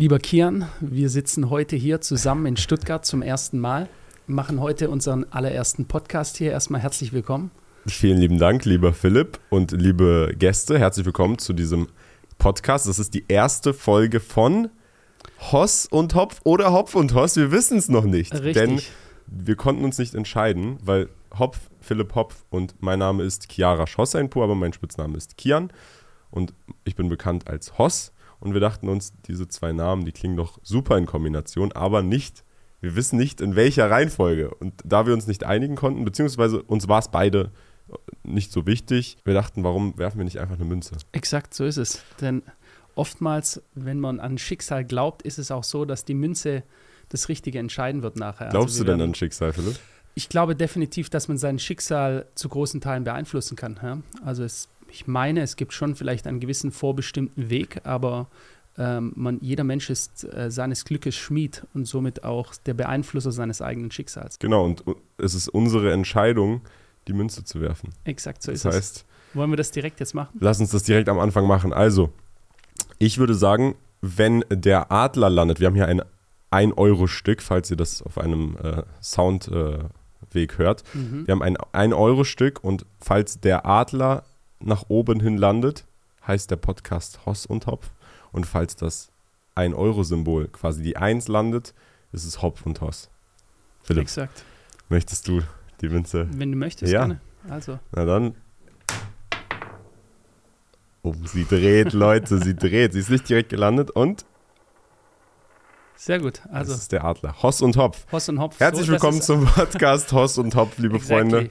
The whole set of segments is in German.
Lieber Kian, wir sitzen heute hier zusammen in Stuttgart zum ersten Mal, machen heute unseren allerersten Podcast hier. Erstmal herzlich willkommen. Vielen lieben Dank, lieber Philipp und liebe Gäste. Herzlich willkommen zu diesem Podcast. Das ist die erste Folge von Hoss und Hopf oder Hopf und Hoss. Wir wissen es noch nicht. Richtig. Denn wir konnten uns nicht entscheiden, weil Hopf, Philipp Hopf und mein Name ist Chiara Schosseinpur, aber mein Spitzname ist Kian und ich bin bekannt als Hoss. Und wir dachten uns, diese zwei Namen, die klingen doch super in Kombination, aber nicht, wir wissen nicht in welcher Reihenfolge. Und da wir uns nicht einigen konnten, beziehungsweise uns war es beide nicht so wichtig, wir dachten, warum werfen wir nicht einfach eine Münze? Exakt, so ist es. Denn oftmals, wenn man an Schicksal glaubt, ist es auch so, dass die Münze das Richtige entscheiden wird nachher. Glaubst also du denn an Schicksal, Philipp? Ich glaube definitiv, dass man sein Schicksal zu großen Teilen beeinflussen kann. Ja? Also es, ich meine, es gibt schon vielleicht einen gewissen vorbestimmten Weg, aber ähm, man, jeder Mensch ist äh, seines Glückes Schmied und somit auch der Beeinflusser seines eigenen Schicksals. Genau, und es ist unsere Entscheidung, die Münze zu werfen. Exakt, so Das ist es. heißt, Wollen wir das direkt jetzt machen? lass uns das direkt am Anfang machen. Also, ich würde sagen, wenn der Adler landet, wir haben hier ein 1-Euro-Stück, falls ihr das auf einem äh, Soundweg äh, hört. Mhm. Wir haben ein 1-Euro-Stück und falls der Adler nach oben hin landet, heißt der Podcast Hoss und Hopf. Und falls das 1-Euro-Symbol quasi die 1 landet, ist es Hopf und Hoss. Philipp, Exakt. möchtest du die Münze? Wenn du möchtest, Ja. gerne. Also, Na dann. Oh, sie dreht, Leute, sie dreht. Sie ist nicht direkt gelandet und sehr gut. Also, das ist der Adler. Hoss und Hopf. Hoss und Hopf. Herzlich so, willkommen zum Podcast Hoss und Hopf, liebe Exactly. Freunde.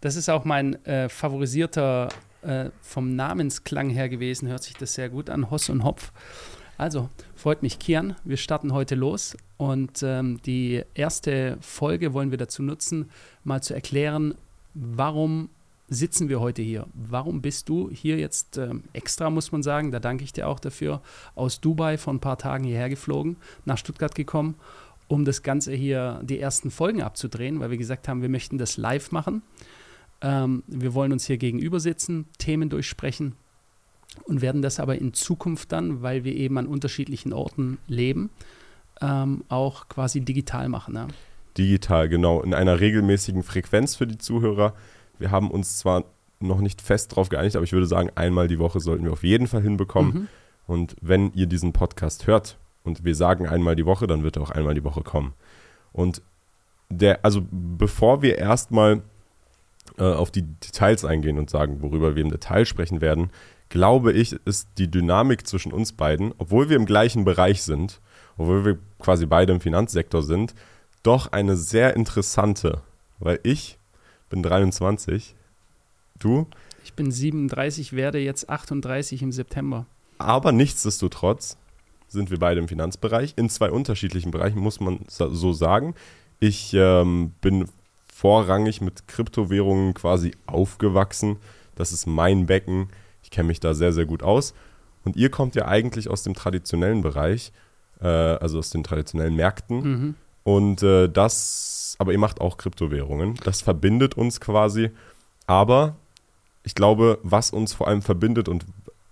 Das ist auch mein äh, favorisierter, äh, vom Namensklang her gewesen, hört sich das sehr gut an, Hoss und Hopf. Also, freut mich, Kian. Wir starten heute los und ähm, die erste Folge wollen wir dazu nutzen, mal zu erklären, warum sitzen wir heute hier? Warum bist du hier jetzt ähm, extra, muss man sagen, da danke ich dir auch dafür, aus Dubai vor ein paar Tagen hierher geflogen, nach Stuttgart gekommen, um das Ganze hier, die ersten Folgen abzudrehen, weil wir gesagt haben, wir möchten das live machen. Ähm, wir wollen uns hier gegenüber sitzen, Themen durchsprechen und werden das aber in Zukunft dann, weil wir eben an unterschiedlichen Orten leben, ähm, auch quasi digital machen. Ja? Digital, genau. In einer regelmäßigen Frequenz für die Zuhörer. Wir haben uns zwar noch nicht fest drauf geeinigt, aber ich würde sagen, einmal die Woche sollten wir auf jeden Fall hinbekommen. Mhm. Und wenn ihr diesen Podcast hört und wir sagen einmal die Woche, dann wird er auch einmal die Woche kommen. Und der, also bevor wir erstmal äh, auf die Details eingehen und sagen, worüber wir im Detail sprechen werden, glaube ich, ist die Dynamik zwischen uns beiden, obwohl wir im gleichen Bereich sind, obwohl wir quasi beide im Finanzsektor sind, doch eine sehr interessante, weil ich bin 23, du, Ich bin 37, werde jetzt 38 im September. aber nichtsdestotrotz sind wir beide im Finanzbereich, in zwei unterschiedlichen Bereichen, muss man so sagen. Ich ähm, bin vorrangig mit Kryptowährungen quasi aufgewachsen. Das ist mein Becken. Ich kenne mich da sehr, sehr gut aus. Und ihr kommt ja eigentlich aus dem traditionellen Bereich, äh, also aus den traditionellen Märkten. Mhm. Und äh, das, aber ihr macht auch Kryptowährungen. Das verbindet uns quasi. Aber ich glaube, was uns vor allem verbindet und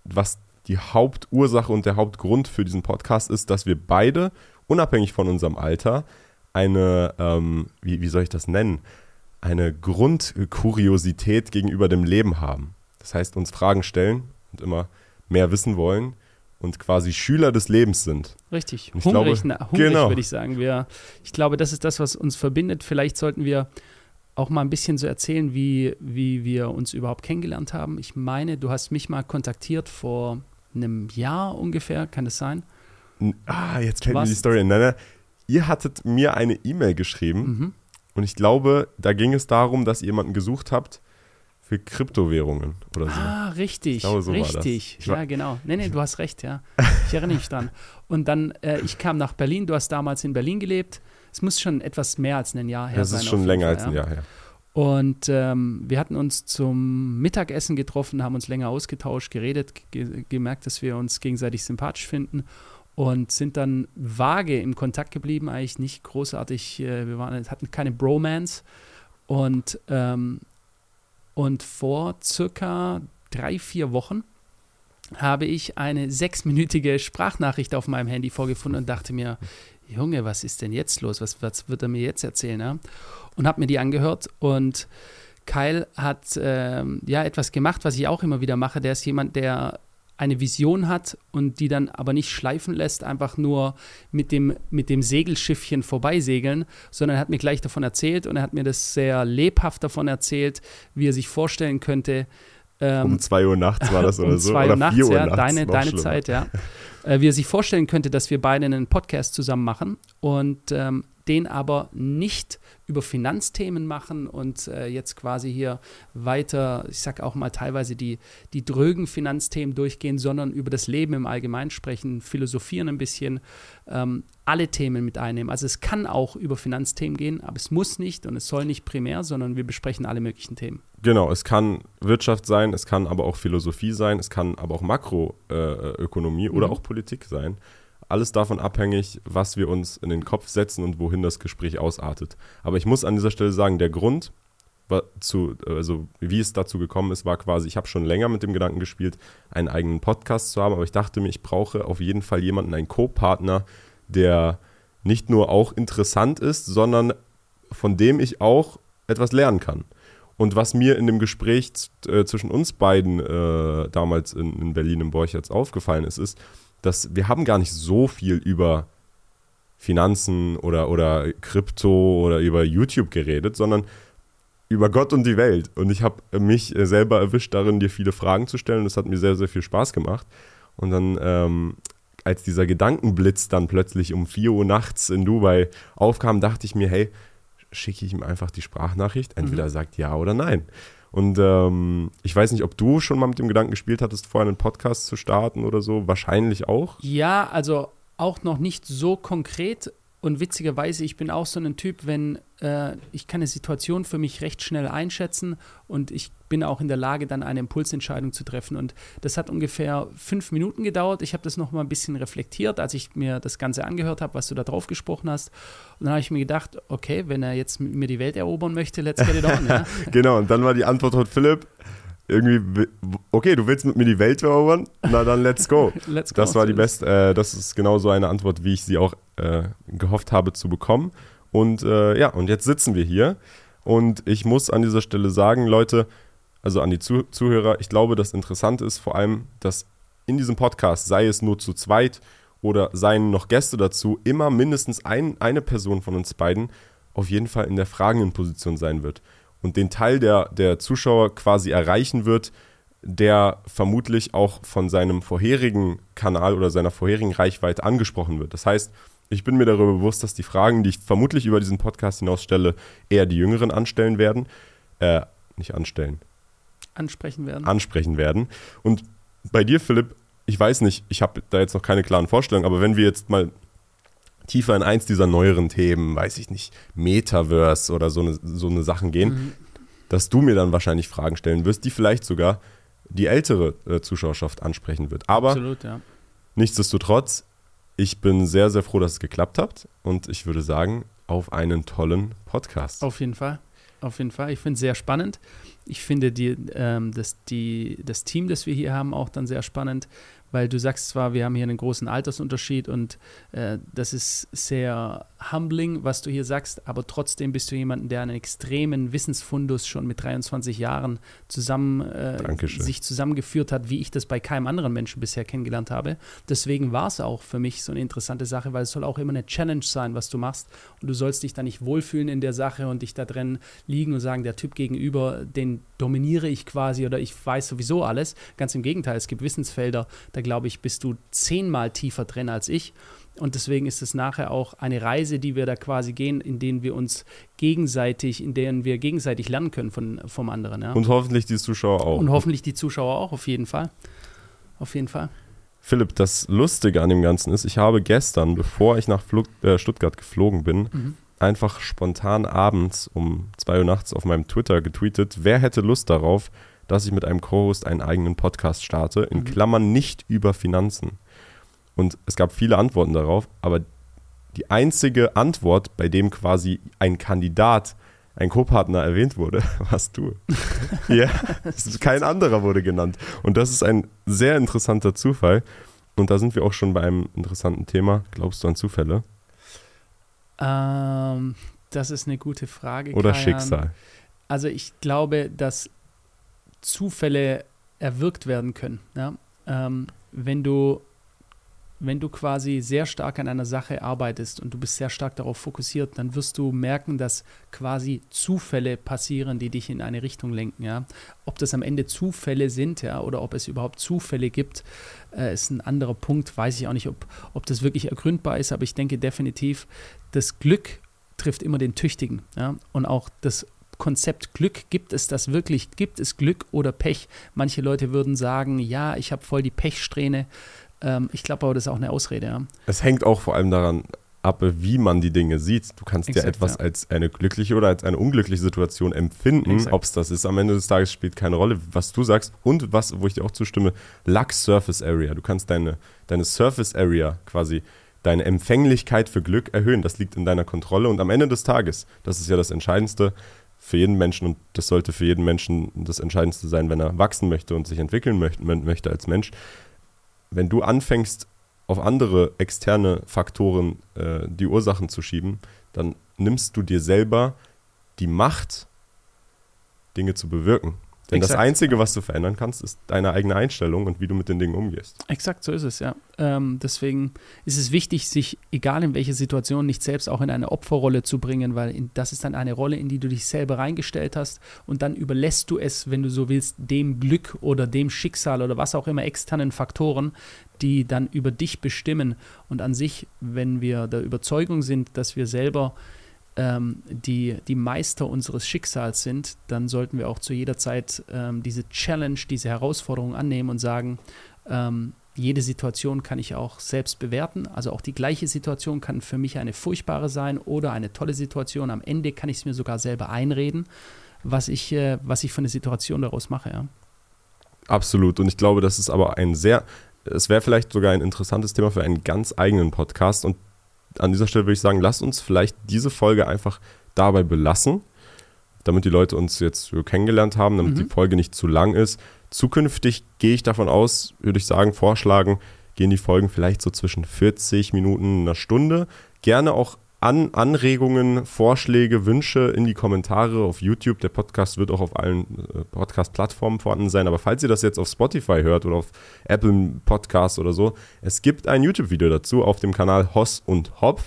was die Hauptursache und der Hauptgrund für diesen Podcast ist, dass wir beide, unabhängig von unserem Alter, eine, ähm, wie, wie soll ich das nennen, eine Grundkuriosität gegenüber dem Leben haben. Das heißt, uns Fragen stellen und immer mehr wissen wollen und quasi Schüler des Lebens sind. Richtig, Ich hungrig, glaube- na, hungrig genau. würde ich sagen. Wir, ich glaube, das ist das, was uns verbindet. Vielleicht sollten wir auch mal ein bisschen so erzählen, wie, wie wir uns überhaupt kennengelernt haben. Ich meine, du hast mich mal kontaktiert vor einem Jahr ungefähr, kann das sein? Ah, jetzt mir Was? die Story ein. Nein, nein. Ihr hattet mir eine E-Mail geschrieben Mhm. und ich glaube, da ging es darum, dass ihr jemanden gesucht habt für Kryptowährungen oder so. Ah, richtig, Ich glaube, so das. richtig. Ja, genau. Nee, nee, du hast recht, ja. Ich erinnere mich dran. Und dann, äh, ich kam nach Berlin, du hast damals in Berlin gelebt. Es muss schon etwas mehr als ein Jahr her das sein. ist auf schon länger Fall, als ein ja. Jahr her. Und ähm, wir hatten uns zum Mittagessen getroffen, haben uns länger ausgetauscht, geredet, ge gemerkt, dass wir uns gegenseitig sympathisch finden und sind dann vage im Kontakt geblieben, eigentlich nicht großartig. Äh, wir waren, hatten keine Bromance. Und, ähm, und vor circa drei, vier Wochen habe ich eine sechsminütige Sprachnachricht auf meinem Handy vorgefunden und dachte mir, Junge, was ist denn jetzt los? Was, was wird er mir jetzt erzählen? Ja? Und habe mir die angehört und Kyle hat ähm, ja etwas gemacht, was ich auch immer wieder mache. Der ist jemand, der eine Vision hat und die dann aber nicht schleifen lässt, einfach nur mit dem, mit dem Segelschiffchen vorbeisegeln, sondern er hat mir gleich davon erzählt und er hat mir das sehr lebhaft davon erzählt, wie er sich vorstellen könnte. Ähm, um 2 Uhr nachts war das oder um so? Zwei Uhr nachts, Uhr ja, nachts, deine, deine Zeit, ja. Äh, wie er sich vorstellen könnte, dass wir beide einen Podcast zusammen machen und ähm, den aber nicht über Finanzthemen machen und äh, jetzt quasi hier weiter, ich sage auch mal teilweise die, die drögen Finanzthemen durchgehen, sondern über das Leben im Allgemeinen sprechen, philosophieren ein bisschen, ähm, alle Themen mit einnehmen. Also es kann auch über Finanzthemen gehen, aber es muss nicht und es soll nicht primär, sondern wir besprechen alle möglichen Themen. Genau, es kann Wirtschaft sein, es kann aber auch Philosophie sein, es kann aber auch Makroökonomie äh, oder mhm. auch Politik sein alles davon abhängig, was wir uns in den Kopf setzen und wohin das Gespräch ausartet. Aber ich muss an dieser Stelle sagen, der Grund, zu, also wie es dazu gekommen ist, war quasi, ich habe schon länger mit dem Gedanken gespielt, einen eigenen Podcast zu haben, aber ich dachte mir, ich brauche auf jeden Fall jemanden, einen Co-Partner, der nicht nur auch interessant ist, sondern von dem ich auch etwas lernen kann. Und was mir in dem Gespräch äh, zwischen uns beiden äh, damals in, in Berlin im Borchertz aufgefallen ist, ist, dass wir haben gar nicht so viel über Finanzen oder, oder Krypto oder über YouTube geredet, sondern über Gott und die Welt. Und ich habe mich selber erwischt darin, dir viele Fragen zu stellen. Das hat mir sehr, sehr viel Spaß gemacht. Und dann, ähm, als dieser Gedankenblitz dann plötzlich um 4 Uhr nachts in Dubai aufkam, dachte ich mir, hey, schicke ich ihm einfach die Sprachnachricht. Entweder mhm. sagt ja oder nein. Und ähm, ich weiß nicht, ob du schon mal mit dem Gedanken gespielt hattest, vorher einen Podcast zu starten oder so. Wahrscheinlich auch. Ja, also auch noch nicht so konkret. Und witzigerweise, ich bin auch so ein Typ, wenn äh, ich kann eine Situation für mich recht schnell einschätzen und ich bin auch in der Lage, dann eine Impulsentscheidung zu treffen. Und das hat ungefähr fünf Minuten gedauert. Ich habe das noch mal ein bisschen reflektiert, als ich mir das Ganze angehört habe, was du da drauf gesprochen hast. Und dann habe ich mir gedacht, okay, wenn er jetzt mit mir die Welt erobern möchte, let's get it on. Ja? genau, und dann war die Antwort von Philipp, irgendwie, okay, du willst mit mir die Welt erobern? Na dann let's go. let's go das war die beste, äh, das ist genau so eine Antwort, wie ich sie auch äh, gehofft habe zu bekommen. Und äh, ja, und jetzt sitzen wir hier. Und ich muss an dieser Stelle sagen, Leute, also an die Zuh Zuhörer, ich glaube, das Interessante ist vor allem, dass in diesem Podcast, sei es nur zu zweit oder seien noch Gäste dazu, immer mindestens ein, eine Person von uns beiden auf jeden Fall in der fragenden Position sein wird und den Teil der, der Zuschauer quasi erreichen wird, der vermutlich auch von seinem vorherigen Kanal oder seiner vorherigen Reichweite angesprochen wird. Das heißt, ich bin mir darüber bewusst, dass die Fragen, die ich vermutlich über diesen Podcast hinaus stelle, eher die Jüngeren anstellen werden. Äh, nicht anstellen. Ansprechen werden. Ansprechen werden. Und bei dir, Philipp, ich weiß nicht, ich habe da jetzt noch keine klaren Vorstellungen, aber wenn wir jetzt mal tiefer in eins dieser neueren Themen, weiß ich nicht, Metaverse oder so eine, so eine Sachen gehen, mhm. dass du mir dann wahrscheinlich Fragen stellen wirst, die vielleicht sogar die ältere äh, Zuschauerschaft ansprechen wird. Aber Absolut, ja. nichtsdestotrotz, ich bin sehr, sehr froh, dass es geklappt hat und ich würde sagen, auf einen tollen Podcast. Auf jeden Fall. Auf jeden Fall. Ich finde es sehr spannend. Ich finde die, ähm, das, die, das Team, das wir hier haben, auch dann sehr spannend weil du sagst zwar, wir haben hier einen großen Altersunterschied und äh, das ist sehr humbling, was du hier sagst, aber trotzdem bist du jemand, der einen extremen Wissensfundus schon mit 23 Jahren zusammen äh, sich zusammengeführt hat, wie ich das bei keinem anderen Menschen bisher kennengelernt habe. Deswegen war es auch für mich so eine interessante Sache, weil es soll auch immer eine Challenge sein, was du machst und du sollst dich da nicht wohlfühlen in der Sache und dich da drin liegen und sagen, der Typ gegenüber, den dominiere ich quasi oder ich weiß sowieso alles. Ganz im Gegenteil, es gibt Wissensfelder, da glaube ich, bist du zehnmal tiefer drin als ich. Und deswegen ist es nachher auch eine Reise, die wir da quasi gehen, in denen wir uns gegenseitig, in denen wir gegenseitig lernen können von, vom anderen. Ja. Und hoffentlich die Zuschauer auch. Und hoffentlich die Zuschauer auch, auf jeden Fall. Auf jeden Fall. Philipp, das Lustige an dem Ganzen ist, ich habe gestern, bevor ich nach Flug, äh, Stuttgart geflogen bin, mhm. einfach spontan abends um 2 Uhr nachts auf meinem Twitter getweetet, wer hätte Lust darauf, dass ich mit einem Co-Host einen eigenen Podcast starte, in mhm. Klammern nicht über Finanzen. Und es gab viele Antworten darauf, aber die einzige Antwort, bei dem quasi ein Kandidat ein Co-Partner erwähnt wurde, warst du. ja, kein anderer wurde genannt. Und das ist ein sehr interessanter Zufall. Und da sind wir auch schon bei einem interessanten Thema. Glaubst du an Zufälle? Ähm, das ist eine gute Frage. Oder Kajan. Schicksal? Also ich glaube, dass Zufälle erwirkt werden können. Ja? Ähm, wenn du wenn du quasi sehr stark an einer Sache arbeitest und du bist sehr stark darauf fokussiert, dann wirst du merken, dass quasi Zufälle passieren, die dich in eine Richtung lenken. Ja? Ob das am Ende Zufälle sind ja, oder ob es überhaupt Zufälle gibt, äh, ist ein anderer Punkt. Weiß ich auch nicht, ob, ob das wirklich ergründbar ist, aber ich denke definitiv, das Glück trifft immer den Tüchtigen. Ja? Und auch das Konzept Glück, gibt es das wirklich? Gibt es Glück oder Pech? Manche Leute würden sagen, ja, ich habe voll die Pechsträhne. Ähm, ich glaube aber, das ist auch eine Ausrede. Ja. Es hängt auch vor allem daran ab, wie man die Dinge sieht. Du kannst Exakt, ja etwas ja. als eine glückliche oder als eine unglückliche Situation empfinden. Ob es das ist, am Ende des Tages spielt keine Rolle, was du sagst. Und was, wo ich dir auch zustimme, Luck Surface Area. Du kannst deine, deine Surface Area quasi deine Empfänglichkeit für Glück erhöhen. Das liegt in deiner Kontrolle. Und am Ende des Tages, das ist ja das Entscheidendste für jeden Menschen und das sollte für jeden Menschen das Entscheidendste sein, wenn er wachsen möchte und sich entwickeln möchte, möchte als Mensch. Wenn du anfängst, auf andere externe Faktoren äh, die Ursachen zu schieben, dann nimmst du dir selber die Macht, Dinge zu bewirken. Denn das Exakt. Einzige, was du verändern kannst, ist deine eigene Einstellung und wie du mit den Dingen umgehst. Exakt, so ist es, ja. Ähm, deswegen ist es wichtig, sich, egal in welcher Situation, nicht selbst auch in eine Opferrolle zu bringen, weil in, das ist dann eine Rolle, in die du dich selber reingestellt hast und dann überlässt du es, wenn du so willst, dem Glück oder dem Schicksal oder was auch immer externen Faktoren, die dann über dich bestimmen. Und an sich, wenn wir der Überzeugung sind, dass wir selber ähm, die, die Meister unseres Schicksals sind, dann sollten wir auch zu jeder Zeit ähm, diese Challenge, diese Herausforderung annehmen und sagen, ähm, jede Situation kann ich auch selbst bewerten. Also auch die gleiche Situation kann für mich eine furchtbare sein oder eine tolle Situation. Am Ende kann ich es mir sogar selber einreden, was ich, äh, was ich für eine Situation daraus mache. Ja. Absolut. Und ich glaube, das ist aber ein sehr, es wäre vielleicht sogar ein interessantes Thema für einen ganz eigenen Podcast. Und an dieser Stelle würde ich sagen, lasst uns vielleicht diese Folge einfach dabei belassen, damit die Leute uns jetzt kennengelernt haben, damit Mhm. die Folge nicht zu lang ist. Zukünftig gehe ich davon aus, würde ich sagen, vorschlagen, gehen die Folgen vielleicht so zwischen 40 Minuten, einer Stunde. Gerne auch an Anregungen, Vorschläge, Wünsche in die Kommentare auf YouTube. Der Podcast wird auch auf allen äh, Podcast-Plattformen vorhanden sein. Aber falls ihr das jetzt auf Spotify hört oder auf Apple Podcasts oder so, es gibt ein YouTube-Video dazu auf dem Kanal Hoss und Hopf.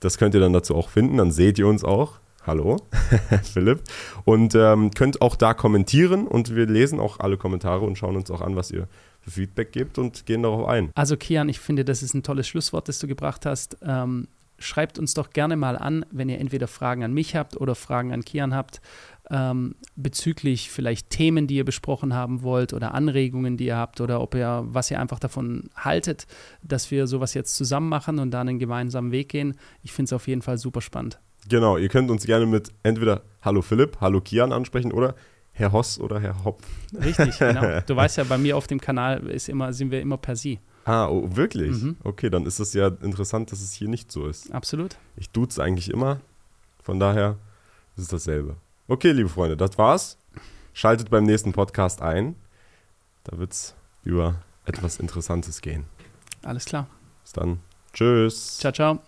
Das könnt ihr dann dazu auch finden. Dann seht ihr uns auch. Hallo, Philipp. Und ähm, könnt auch da kommentieren und wir lesen auch alle Kommentare und schauen uns auch an, was ihr für Feedback gebt und gehen darauf ein. Also Kian, ich finde, das ist ein tolles Schlusswort, das du gebracht hast. Ähm, schreibt uns doch gerne mal an, wenn ihr entweder Fragen an mich habt oder Fragen an Kian habt, ähm, bezüglich vielleicht Themen, die ihr besprochen haben wollt oder Anregungen, die ihr habt oder ob ihr, was ihr einfach davon haltet, dass wir sowas jetzt zusammen machen und da einen gemeinsamen Weg gehen. Ich finde es auf jeden Fall super spannend. Genau, ihr könnt uns gerne mit entweder Hallo Philipp, Hallo Kian ansprechen oder Herr Hoss oder Herr Hopf. Richtig, genau. Du weißt ja, bei mir auf dem Kanal ist immer, sind wir immer per Sie. Ah, oh, wirklich? Mhm. Okay, dann ist es ja interessant, dass es hier nicht so ist. Absolut. Ich duze eigentlich immer, von daher ist es dasselbe. Okay, liebe Freunde, das war's. Schaltet beim nächsten Podcast ein. Da wird's über etwas Interessantes gehen. Alles klar. Bis dann. Tschüss. Ciao, ciao.